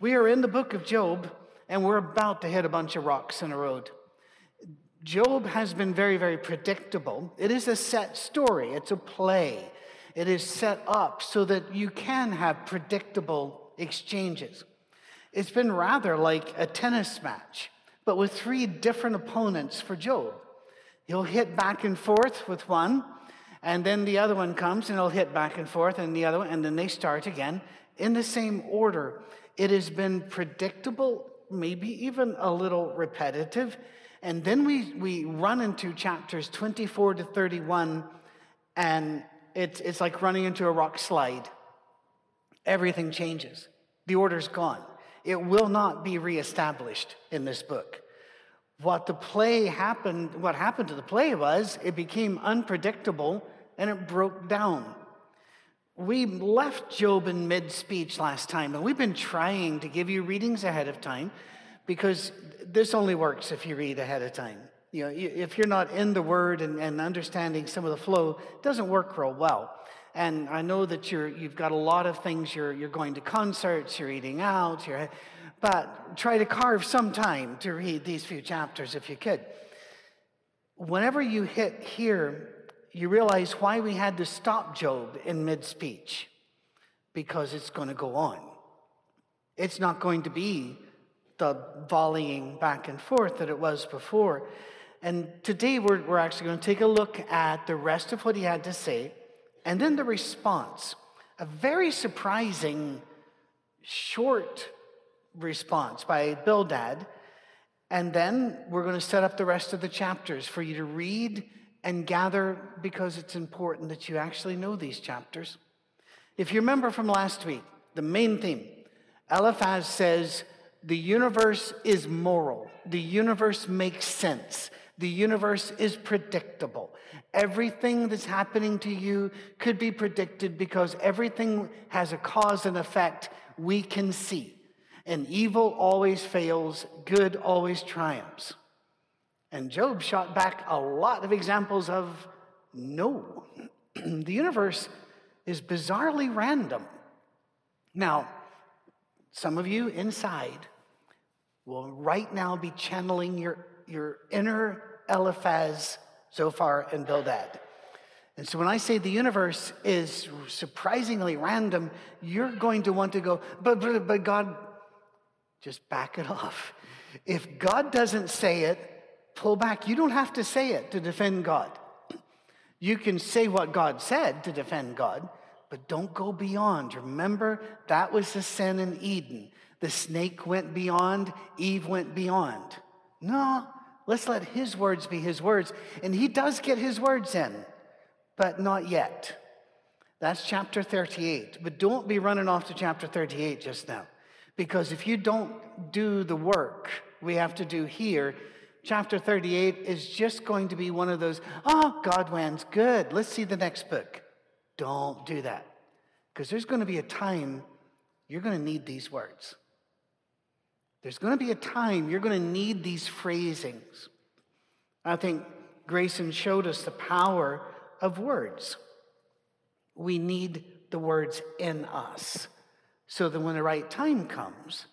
We are in the book of Job, and we're about to hit a bunch of rocks in a road. Job has been very, very predictable. It is a set story, it's a play. It is set up so that you can have predictable exchanges. It's been rather like a tennis match, but with three different opponents for Job. He'll hit back and forth with one, and then the other one comes and he'll hit back and forth, and the other one, and then they start again in the same order. It has been predictable, maybe even a little repetitive. And then we, we run into chapters 24 to 31, and it's, it's like running into a rock slide. Everything changes, the order's gone. It will not be reestablished in this book. What the play happened, what happened to the play was it became unpredictable and it broke down. We left Job in mid speech last time, and we've been trying to give you readings ahead of time because this only works if you read ahead of time. You know, if you're not in the word and, and understanding some of the flow, it doesn't work real well. And I know that you're, you've got a lot of things. You're, you're going to concerts, you're eating out, you're, but try to carve some time to read these few chapters if you could. Whenever you hit here, you realize why we had to stop Job in mid speech because it's going to go on. It's not going to be the volleying back and forth that it was before. And today we're, we're actually going to take a look at the rest of what he had to say and then the response. A very surprising, short response by Bildad. And then we're going to set up the rest of the chapters for you to read and gather because it's important that you actually know these chapters. If you remember from last week, the main theme Eliphaz says, the universe is moral, the universe makes sense, the universe is predictable. Everything that's happening to you could be predicted because everything has a cause and effect we can see. And evil always fails, good always triumphs. And Job shot back a lot of examples of no. the universe is bizarrely random. Now, some of you inside will right now be channeling your, your inner Eliphaz, Zophar, and Bildad. And so when I say the universe is surprisingly random, you're going to want to go, but, but, but God, just back it off. If God doesn't say it, pull back. You don't have to say it to defend God. You can say what God said to defend God, but don't go beyond. Remember, that was the sin in Eden. The snake went beyond, Eve went beyond. No, let's let his words be his words. And he does get his words in, but not yet. That's chapter 38. But don't be running off to chapter 38 just now. Because if you don't do the work we have to do here, chapter 38 is just going to be one of those, ah, oh, God wins, good, let's see the next book. Don't do that. Because there's going to be a time you're going to need these words. There's going to be a time you're going to need these phrasings. I think Grayson showed us the power of words. We need the words in us so that when the right time comes,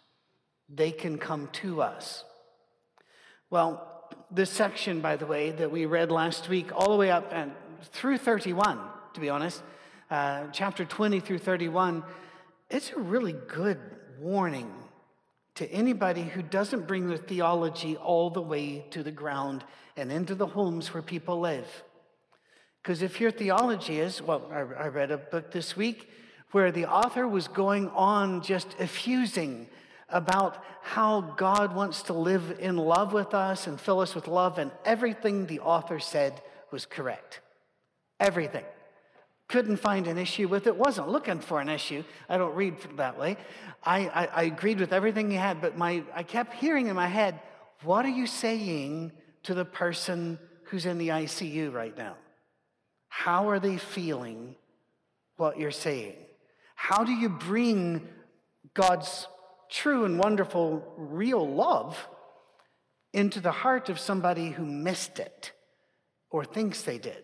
they can come to us. Well, this section, by the way, that we read last week, all the way up and through 31, to be honest, uh, chapter 20 through 31, it's a really good warning to anybody who doesn't bring their theology all the way to the ground and into the homes where people live. Because if your theology is, well, I, I read a book this week where the author was going on just effusing about how God wants to live in love with us and fill us with love, and everything the author said was correct. Everything. Couldn't find an issue with it, wasn't looking for an issue. I don't read that way. I, I, I agreed with everything he had, but my, I kept hearing in my head, what are you saying to the person who's in the ICU right now? How are they feeling what you're saying? How do you bring God's true and wonderful, real love into the heart of somebody who missed it or thinks they did.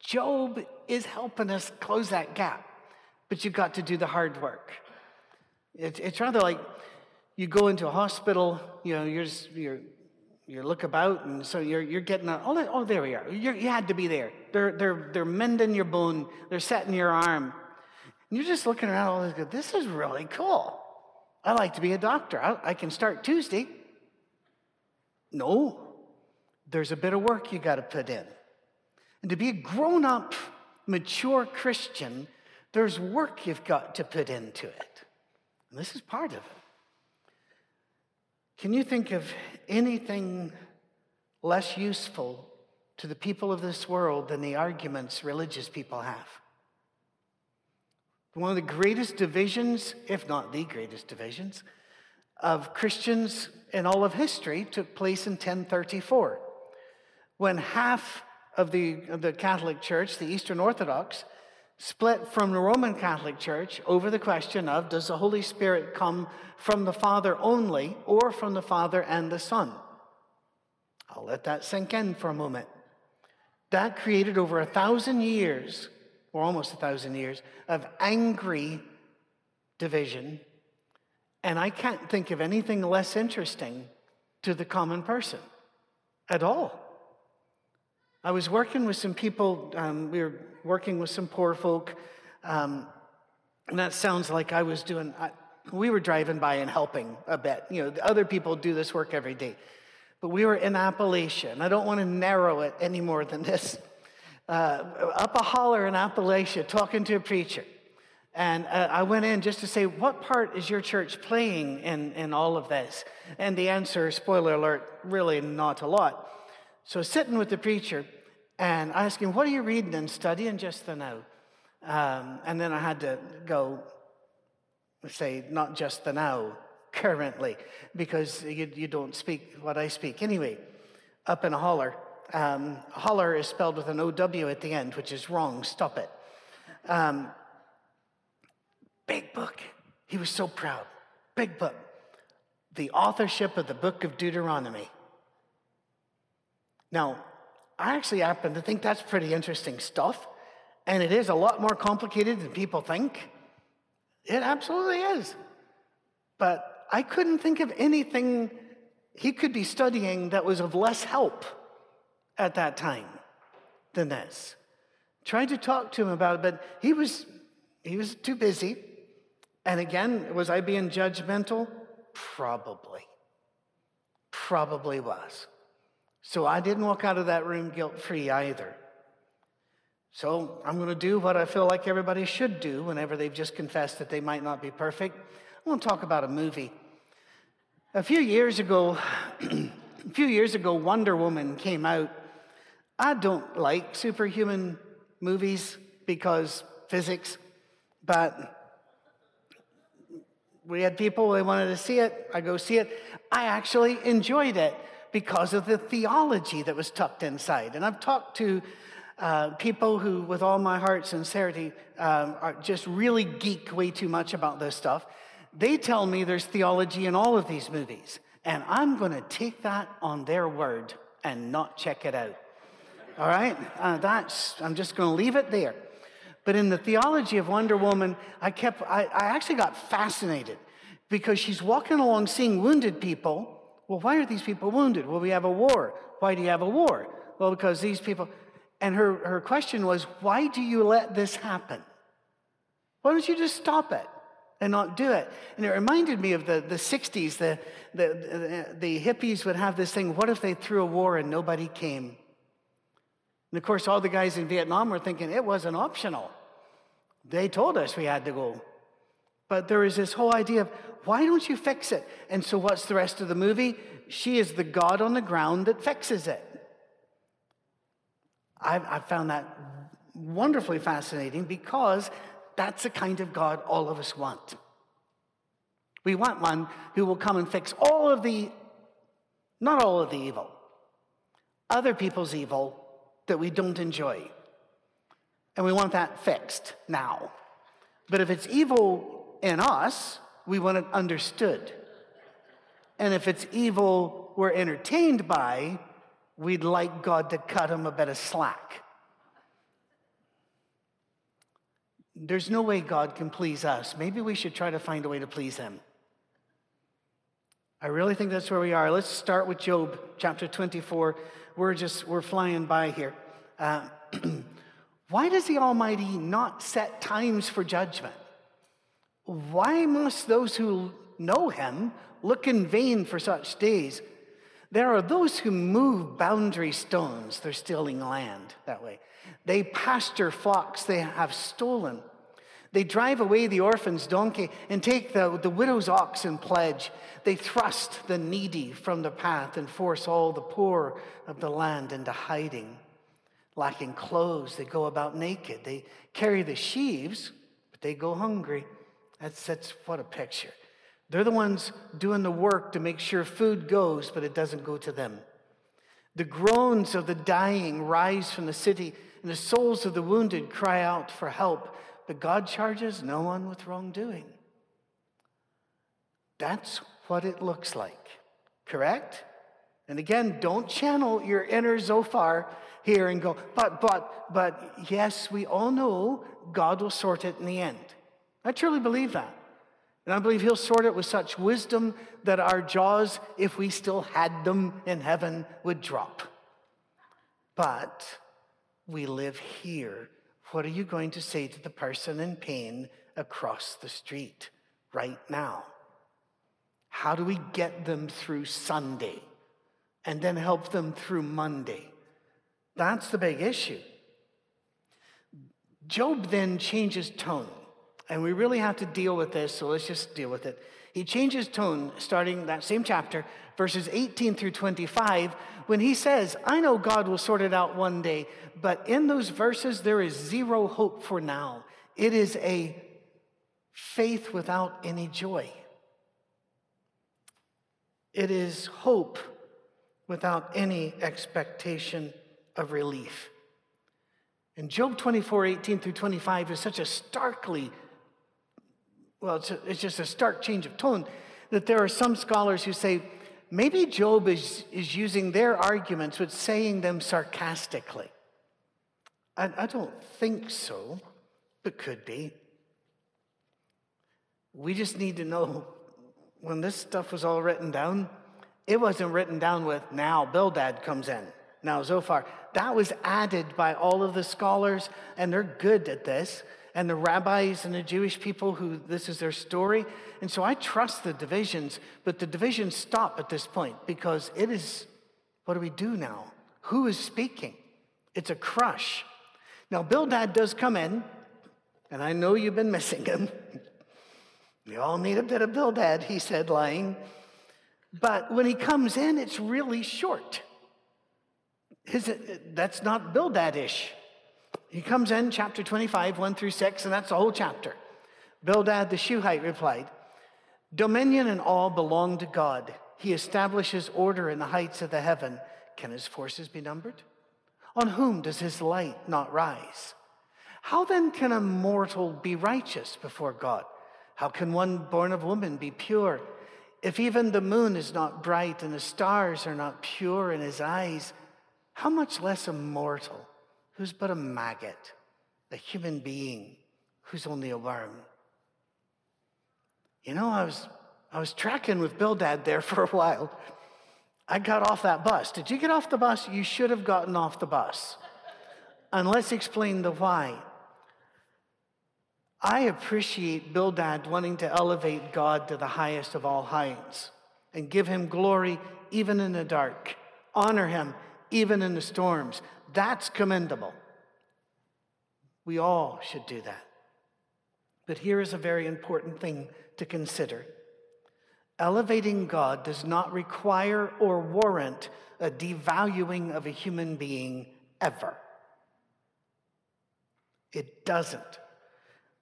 Job is helping us close that gap, but you've got to do the hard work. It, it's rather like you go into a hospital, you know, you're, you're, you look about, and so you're, you're getting, a, oh, oh, there we are. You're, you had to be there. They're, they're, they're mending your bone, they're setting your arm. And you're just looking around all this, good. this is really cool. I like to be a doctor. I, I can start Tuesday. No, there's a bit of work you got to put in. And to be a grown up, mature Christian, there's work you've got to put into it. And this is part of it. Can you think of anything less useful to the people of this world than the arguments religious people have? One of the greatest divisions, if not the greatest divisions, of Christians in all of history took place in 1034, when half of the, of the Catholic Church, the Eastern Orthodox, split from the Roman Catholic Church over the question of does the Holy Spirit come from the Father only or from the Father and the Son? I'll let that sink in for a moment. That created over a thousand years, or almost a thousand years, of angry division. And I can't think of anything less interesting to the common person at all. I was working with some people, um, we were working with some poor folk, um, and that sounds like I was doing, I, we were driving by and helping a bit. You know, other people do this work every day. But we were in Appalachia, and I don't want to narrow it any more than this. Uh, up a holler in Appalachia, talking to a preacher. And uh, I went in just to say, What part is your church playing in, in all of this? And the answer, spoiler alert, really not a lot. So, sitting with the preacher, and asking, What are you reading and studying just the now? Um, and then I had to go say, Not just the now, currently, because you, you don't speak what I speak. Anyway, up in a holler, um, holler is spelled with an OW at the end, which is wrong. Stop it. Um, big book. He was so proud. Big book. The authorship of the book of Deuteronomy. Now, I actually happen to think that's pretty interesting stuff. And it is a lot more complicated than people think. It absolutely is. But I couldn't think of anything he could be studying that was of less help at that time than this. Tried to talk to him about it, but he was he was too busy. And again, was I being judgmental? Probably. Probably was. So I didn't walk out of that room guilt free either. So I'm going to do what I feel like everybody should do whenever they've just confessed that they might not be perfect. I want to talk about a movie. A few years ago, a few years ago, Wonder Woman came out. I don't like superhuman movies because physics, but we had people they wanted to see it. I go see it. I actually enjoyed it because of the theology that was tucked inside. And I've talked to uh, people who, with all my heart, sincerity, um, are just really geek way too much about this stuff. They tell me there's theology in all of these movies. And I'm going to take that on their word and not check it out. All right? Uh, that's, I'm just going to leave it there. But in the theology of Wonder Woman, I kept, I, I actually got fascinated because she's walking along seeing wounded people well, why are these people wounded? Well, we have a war. Why do you have a war? Well, because these people. And her, her question was, why do you let this happen? Why don't you just stop it and not do it? And it reminded me of the, the 60s. The, the, the, the hippies would have this thing what if they threw a war and nobody came? And of course, all the guys in Vietnam were thinking it wasn't optional. They told us we had to go. But there is this whole idea of why don't you fix it? And so, what's the rest of the movie? She is the God on the ground that fixes it. I, I found that wonderfully fascinating because that's the kind of God all of us want. We want one who will come and fix all of the, not all of the evil, other people's evil that we don't enjoy. And we want that fixed now. But if it's evil in us, we want it understood. And if it's evil we're entertained by, we'd like God to cut him a bit of slack. there's no way God can please us. Maybe we should try to find a way to please Him. I really think that's where we are. Let's start with Job chapter 24. We're just, we're flying by here. Uh, why does the Almighty not set times for judgment? Why must those who know Him look in vain for such days? There are those who move boundary stones, they're stealing land that way. They pasture flocks they have stolen. They drive away the orphan's donkey and take the, the widow's ox in pledge. They thrust the needy from the path and force all the poor of the land into hiding. Lacking clothes, they go about naked. They carry the sheaves, but they go hungry. That's, that's what a picture. They're the ones doing the work to make sure food goes, but it doesn't go to them. The groans of the dying rise from the city, and the souls of the wounded cry out for help, but God charges no one with wrongdoing. That's what it looks like, correct? And again, don't channel your inner Zophar here and go, but, but, but, yes, we all know God will sort it in the end. I truly believe that. And I believe He'll sort it with such wisdom that our jaws, if we still had them in heaven, would drop. But we live here. What are you going to say to the person in pain across the street right now? How do we get them through Sunday and then help them through Monday? That's the big issue. Job then changes tone. And we really have to deal with this, so let's just deal with it. He changes tone starting that same chapter, verses 18 through 25, when he says, I know God will sort it out one day, but in those verses, there is zero hope for now. It is a faith without any joy. It is hope without any expectation of relief. And Job 24, 18 through 25 is such a starkly well, it's, just a stark change of tone that there are some scholars who say maybe Job is, is using their arguments but saying them sarcastically. I, I don't think so, but could be. We just need to know when this stuff was all written down, it wasn't written down with now Bildad comes in, now Zophar. That was added by all of the scholars, and they're good at this and the rabbis and the Jewish people who this is their story. And so I trust the divisions, but the divisions stop at this point because it is what do we do now? Who is speaking? It's a crush. Now, Bildad does come in, and I know you've been missing him. we all need a bit of Bildad, he said, lying. But when he comes in, it's really short. His, that's not Bildad-ish. He comes in, chapter 25, 1 through 6, and that's the whole chapter. Bildad the Shuhite replied, Dominion and all belong to God. He establishes order in the heights of the heaven. Can his forces be numbered? On whom does his light not rise? How then can a mortal be righteous before God? How can one born of woman be pure? If even the moon is not bright and the stars are not pure in his eyes, how much less a mortal? Who's but a maggot, a human being who's only a worm. You know, I was, I was tracking with Bildad there for a while. I got off that bus. Did you get off the bus? You should have gotten off the bus. And let's explain the why. I appreciate Bildad wanting to elevate God to the highest of all heights and give him glory even in the dark, honor him even in the storms. That's commendable. We all should do that. But here is a very important thing to consider elevating God does not require or warrant a devaluing of a human being ever. It doesn't.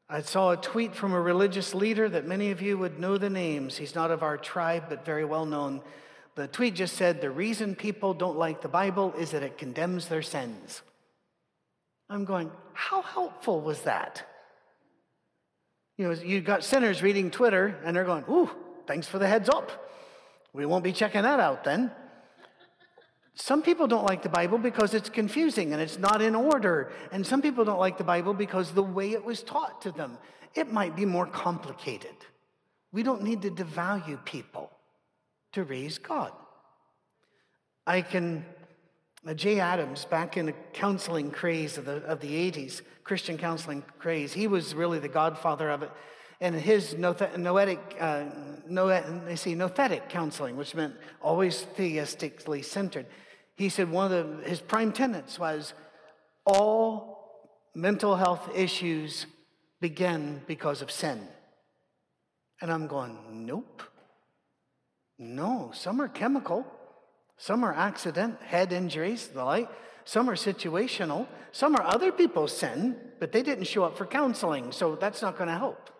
I saw a tweet from a religious leader that many of you would know the names. He's not of our tribe, but very well known. The tweet just said the reason people don't like the Bible is that it condemns their sins. I'm going, how helpful was that? You know, you got sinners reading Twitter and they're going, ooh, thanks for the heads up. We won't be checking that out then. Some people don't like the Bible because it's confusing and it's not in order. And some people don't like the Bible because the way it was taught to them, it might be more complicated. We don't need to devalue people to raise God. I can, uh, Jay Adams, back in the counseling craze of the, of the 80s, Christian counseling craze, he was really the godfather of it. And his nouthetic, uh, noet, say nouthetic counseling, which meant always theistically centered, he said one of the, his prime tenets was all mental health issues begin because of sin. And I'm going, nope. No, some are chemical, some are accident, head injuries, the like. Some are situational, some are other people's sin, but they didn't show up for counseling, so that's not going to help.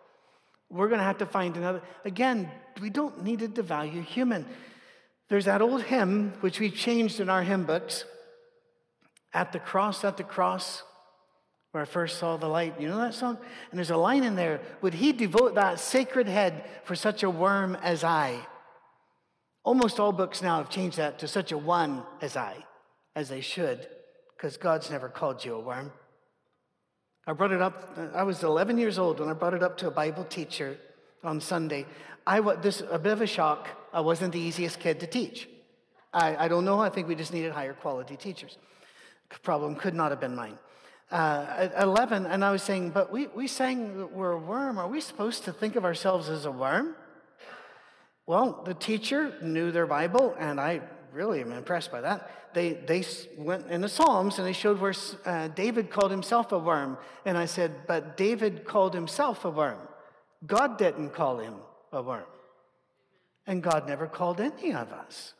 We're going to have to find another. Again, we don't need to devalue human. There's that old hymn, which we changed in our hymn books At the cross, at the cross, where I first saw the light. You know that song? And there's a line in there Would he devote that sacred head for such a worm as I? Almost all books now have changed that to such a one as I, as they should, because God's never called you a worm. I brought it up, I was 11 years old when I brought it up to a Bible teacher on Sunday. I was this a bit of a shock. I wasn't the easiest kid to teach. I, I don't know. I think we just needed higher quality teachers. Problem could not have been mine. Uh, at 11, and I was saying, but we, we sang we're a worm. Are we supposed to think of ourselves as a worm? Well, the teacher knew their Bible, and I really am impressed by that. They, they went in the Psalms and they showed where uh, David called himself a worm. And I said, but David called himself a worm. God didn't call him a worm. And God never called any of us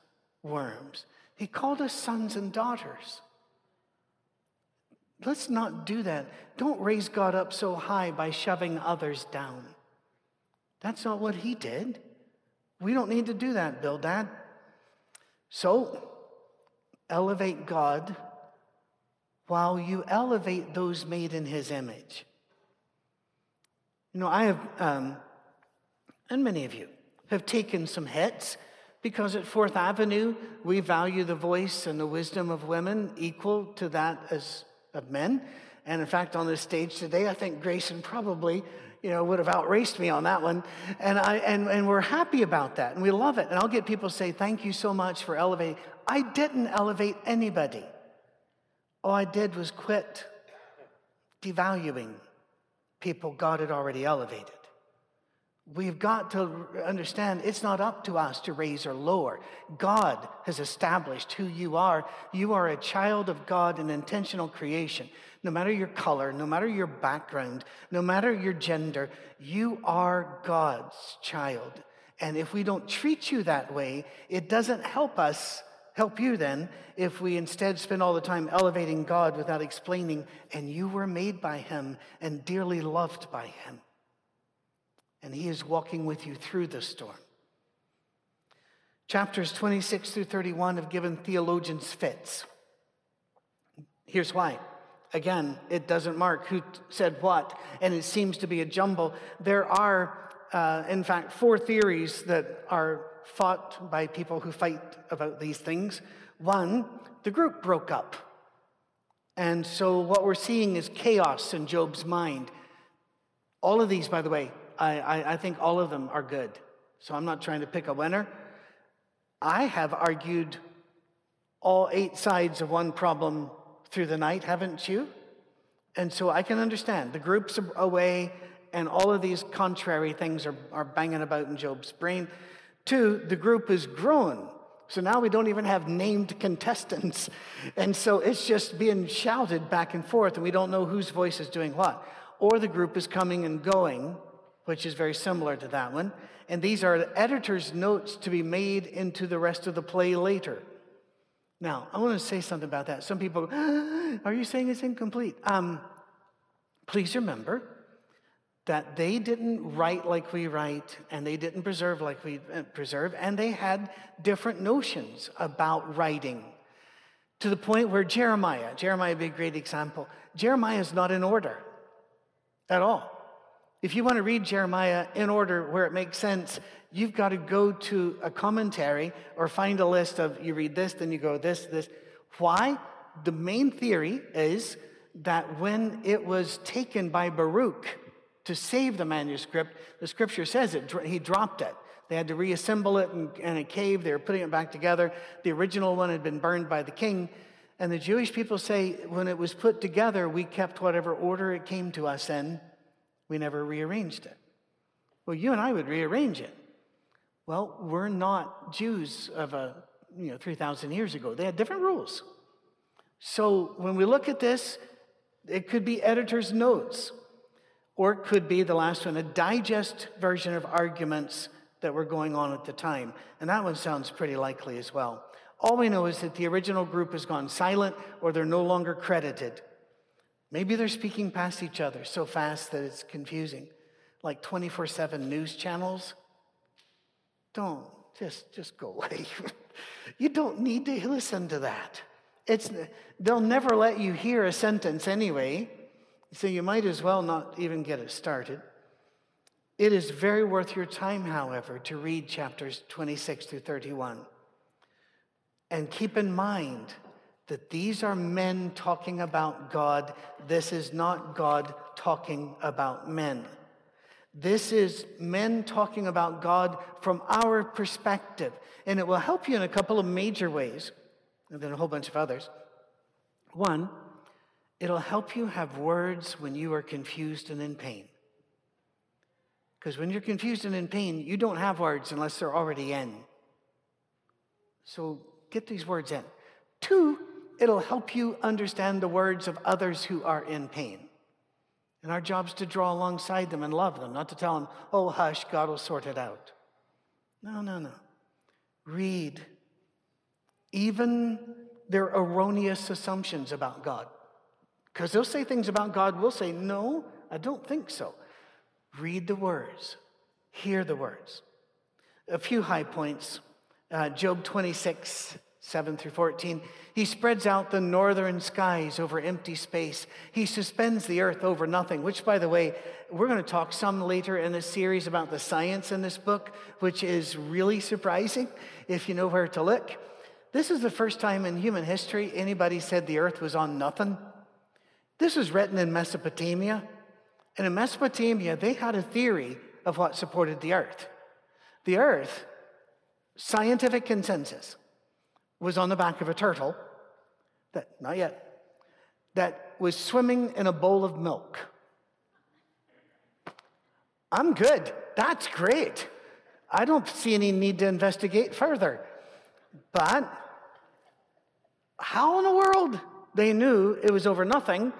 worms. He called us sons and daughters. Let's not do that. Don't raise God up so high by shoving others down. That's not what he did. We don't need to do that, Bildad. So, elevate God while you elevate those made in his image. You know, I have, um, and many of you have taken some hits because at Fourth Avenue, we value the voice and the wisdom of women equal to that as of men. And in fact, on this stage today, I think Grayson probably, you know, would have outraced me on that one. And, I, and, and we're happy about that, and we love it. And I'll get people say, thank you so much for elevating. I didn't elevate anybody. All I did was quit devaluing people God had already elevated. We've got to understand it's not up to us to raise or lower. God has established who you are. You are a child of God an intentional creation. No matter your color, no matter your background, no matter your gender, you are God's child. And if we don't treat you that way, it doesn't help us help you then if we instead spend all the time elevating God without explaining, and you were made by Him and dearly loved by Him. And He is walking with you through the storm. Chapters 26 through 31 have given theologians fits. Here's why. Again, it doesn't mark who said what, and it seems to be a jumble. There are, uh, in fact, four theories that are fought by people who fight about these things. One, the group broke up. And so what we're seeing is chaos in Job's mind. All of these, by the way, I, I, I think all of them are good. So I'm not trying to pick a winner. I have argued all eight sides of one problem through the night, haven't you? And so I can understand. The group's away, and all of these contrary things are, are banging about in Job's brain. Two, the group is grown. So now we don't even have named contestants. And so it's just being shouted back and forth, and we don't know whose voice is doing what. Or the group is coming and going, which is very similar to that one. And these are the editor's notes to be made into the rest of the play later. Now, I want to say something about that. Some people go, Are you saying it's incomplete? Um, please remember, that they didn't write like we write and they didn't preserve like we uh, preserve, and they had different notions about writing to the point where Jeremiah, Jeremiah would be a great example. Jeremiah is not in order at all. If you want to read Jeremiah in order where it makes sense, you've got to go to a commentary or find a list of you read this, then you go this, this. Why? The main theory is that when it was taken by Baruch to save the manuscript, the scripture says it, he dropped it. They had to reassemble it in, in a cave. They were putting it back together. The original one had been burned by the king. And the Jewish people say when it was put together, we kept whatever order it came to us in. We never rearranged it. Well, you and I would rearrange it. Well, we're not Jews of a, you know, 3,000 years ago. They had different rules. So when we look at this, it could be editor's notes, or it could be the last one, a digest version of arguments that were going on at the time. And that one sounds pretty likely as well. All we know is that the original group has gone silent or they're no longer credited. Maybe they're speaking past each other so fast that it's confusing, like 24 7 news channels. Don't, just, just go away. you don't need to listen to that. It's, they'll never let you hear a sentence anyway, so you might as well not even get it started. It is very worth your time, however, to read chapters 26 through 31. And keep in mind that these are men talking about God. This is not God talking about men. This is men talking about God from our perspective. And it will help you in a couple of major ways, and then a whole bunch of others. One, it'll help you have words when you are confused and in pain. Because when you're confused and in pain, you don't have words unless they're already in. So get these words in. Two, it'll help you understand the words of others who are in pain. And our job is to draw alongside them and love them, not to tell them, oh, hush, God will sort it out. No, no, no. Read. Even their erroneous assumptions about God. Because they'll say things about God, we'll say, no, I don't think so. Read the words, hear the words. A few high points. Uh, Job 26, 7 through 14. He spreads out the northern skies over empty space. He suspends the earth over nothing, which, by the way, we're going to talk some later in a series about the science in this book, which is really surprising if you know where to look. This is the first time in human history anybody said the earth was on nothing. This was written in Mesopotamia. And in Mesopotamia, they had a theory of what supported the earth. The earth, scientific consensus, was on the back of a turtle that, not yet, that was swimming in a bowl of milk. I'm good. That's great. I don't see any need to investigate further. But how in the world they knew it was over nothing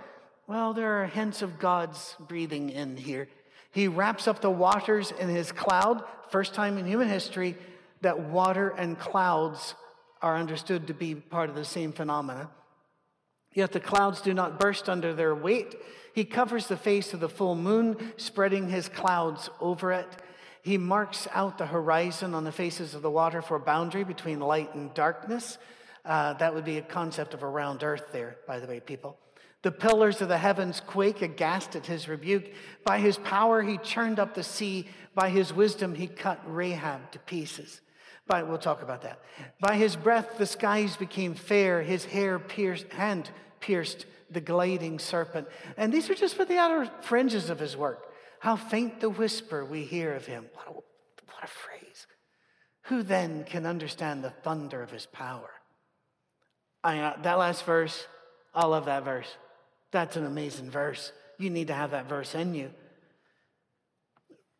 well, there are hints of God's breathing in here. He wraps up the waters in his cloud, first time in human history that water and clouds are understood to be part of the same phenomena. Yet the clouds do not burst under their weight. He covers the face of the full moon, spreading his clouds over it. He marks out the horizon on the faces of the water for a boundary between light and darkness. Uh, that would be a concept of a round earth, there, by the way, people. The pillars of the heavens quake aghast at his rebuke. By his power, he churned up the sea. By his wisdom, he cut Rahab to pieces. By, we'll talk about that. By his breath, the skies became fair. His hair pierced, hand pierced the gliding serpent. And these are just for the outer fringes of his work. How faint the whisper we hear of him. What a, what a phrase. Who then can understand the thunder of his power? I, uh, that last verse, I love that verse. That's an amazing verse. You need to have that verse in you.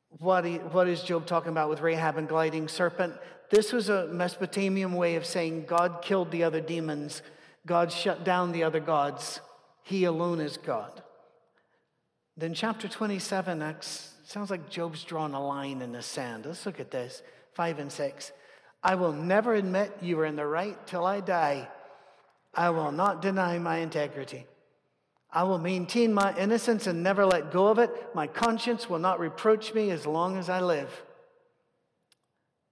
What, he, what is Job talking about with Rahab and gliding serpent? This was a Mesopotamian way of saying God killed the other demons, God shut down the other gods, He alone is God. Then, chapter 27 acts, sounds like Job's drawn a line in the sand. Let's look at this 5 and 6. I will never admit you were in the right till I die. I will not deny my integrity. I will maintain my innocence and never let go of it. My conscience will not reproach me as long as I live.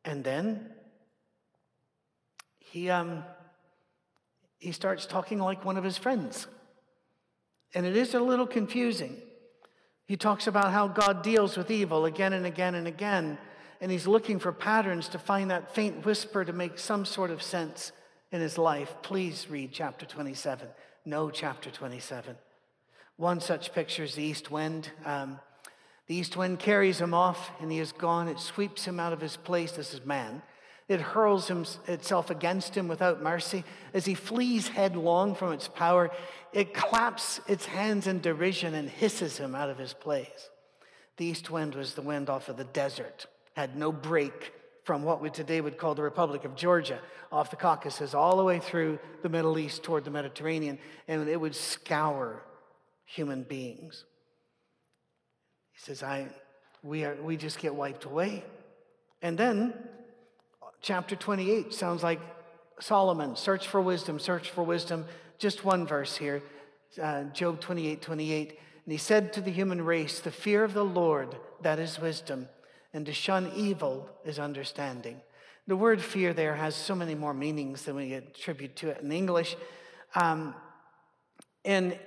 And then he, um, he starts talking like one of his friends. And it is a little confusing. He talks about how God deals with evil again and again and again, and he's looking for patterns to find that faint whisper to make some sort of sense in his life. Please read chapter 27. No, chapter 27. One such picture is the east wind. Um, the east wind carries him off, and he is gone. It sweeps him out of his place. This is man. It hurls him, itself against him without mercy. As he flees headlong from its power, it claps its hands in derision and hisses him out of his place. The east wind was the wind off of the desert, had no break from what we today would call the Republic of Georgia, off the Caucasus, all the way through the Middle East toward the Mediterranean, and it would scour human beings. He says, I, we, are, we just get wiped away. And then chapter 28 sounds like Solomon, search for wisdom, search for wisdom. Just one verse here, uh, Job 28 28. And he said to the human race, The fear of the Lord, that is wisdom, and to shun evil is understanding. The word fear there has so many more meanings than we attribute to it in English. Um, and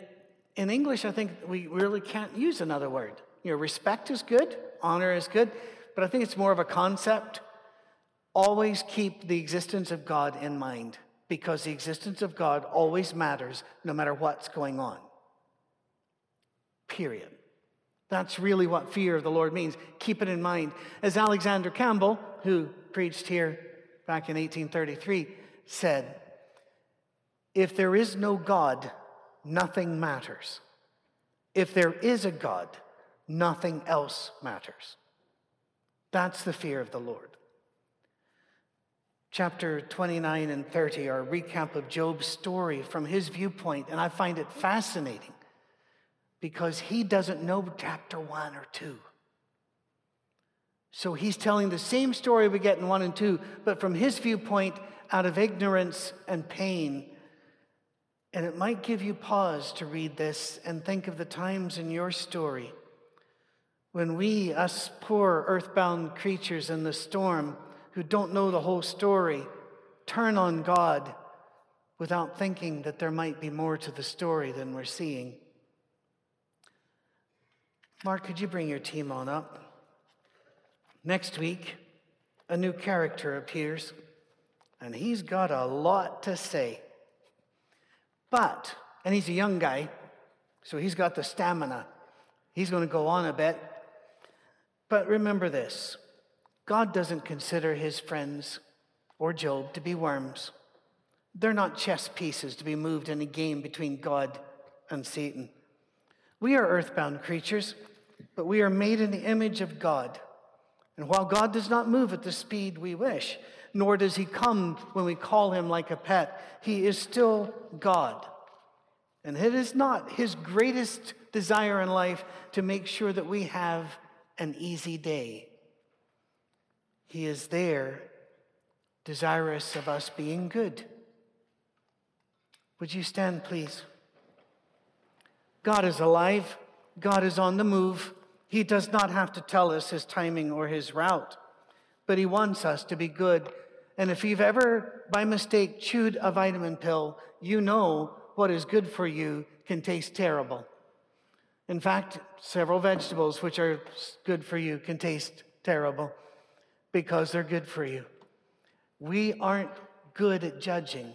in English, I think we really can't use another word. You know, respect is good, honor is good, but I think it's more of a concept Always keep the existence of God in mind because the existence of God always matters no matter what's going on. Period. That's really what fear of the Lord means. Keep it in mind. As Alexander Campbell, who preached here back in 1833, said, If there is no God, nothing matters. If there is a God, nothing else matters. That's the fear of the Lord. Chapter 29 and 30 are a recap of Job's story from his viewpoint, and I find it fascinating because he doesn't know chapter 1 or 2. So he's telling the same story we get in 1 and 2, but from his viewpoint out of ignorance and pain. And it might give you pause to read this and think of the times in your story when we, us poor earthbound creatures in the storm, who don't know the whole story turn on God without thinking that there might be more to the story than we're seeing. Mark, could you bring your team on up? Next week, a new character appears, and he's got a lot to say. But, and he's a young guy, so he's got the stamina. He's going to go on a bit. But remember this God doesn't consider his friends or Job to be worms. They're not chess pieces to be moved in a game between God and Satan. We are earthbound creatures, but we are made in the image of God. And while God does not move at the speed we wish, nor does he come when we call him like a pet, he is still God. And it is not his greatest desire in life to make sure that we have an easy day. He is there, desirous of us being good. Would you stand, please? God is alive. God is on the move. He does not have to tell us his timing or his route, but he wants us to be good. And if you've ever, by mistake, chewed a vitamin pill, you know what is good for you can taste terrible. In fact, several vegetables which are good for you can taste terrible because they're good for you. We aren't good at judging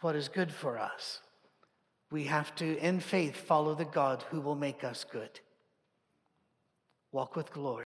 what is good for us. We have to, in faith, follow the God who will make us good. Walk with glory.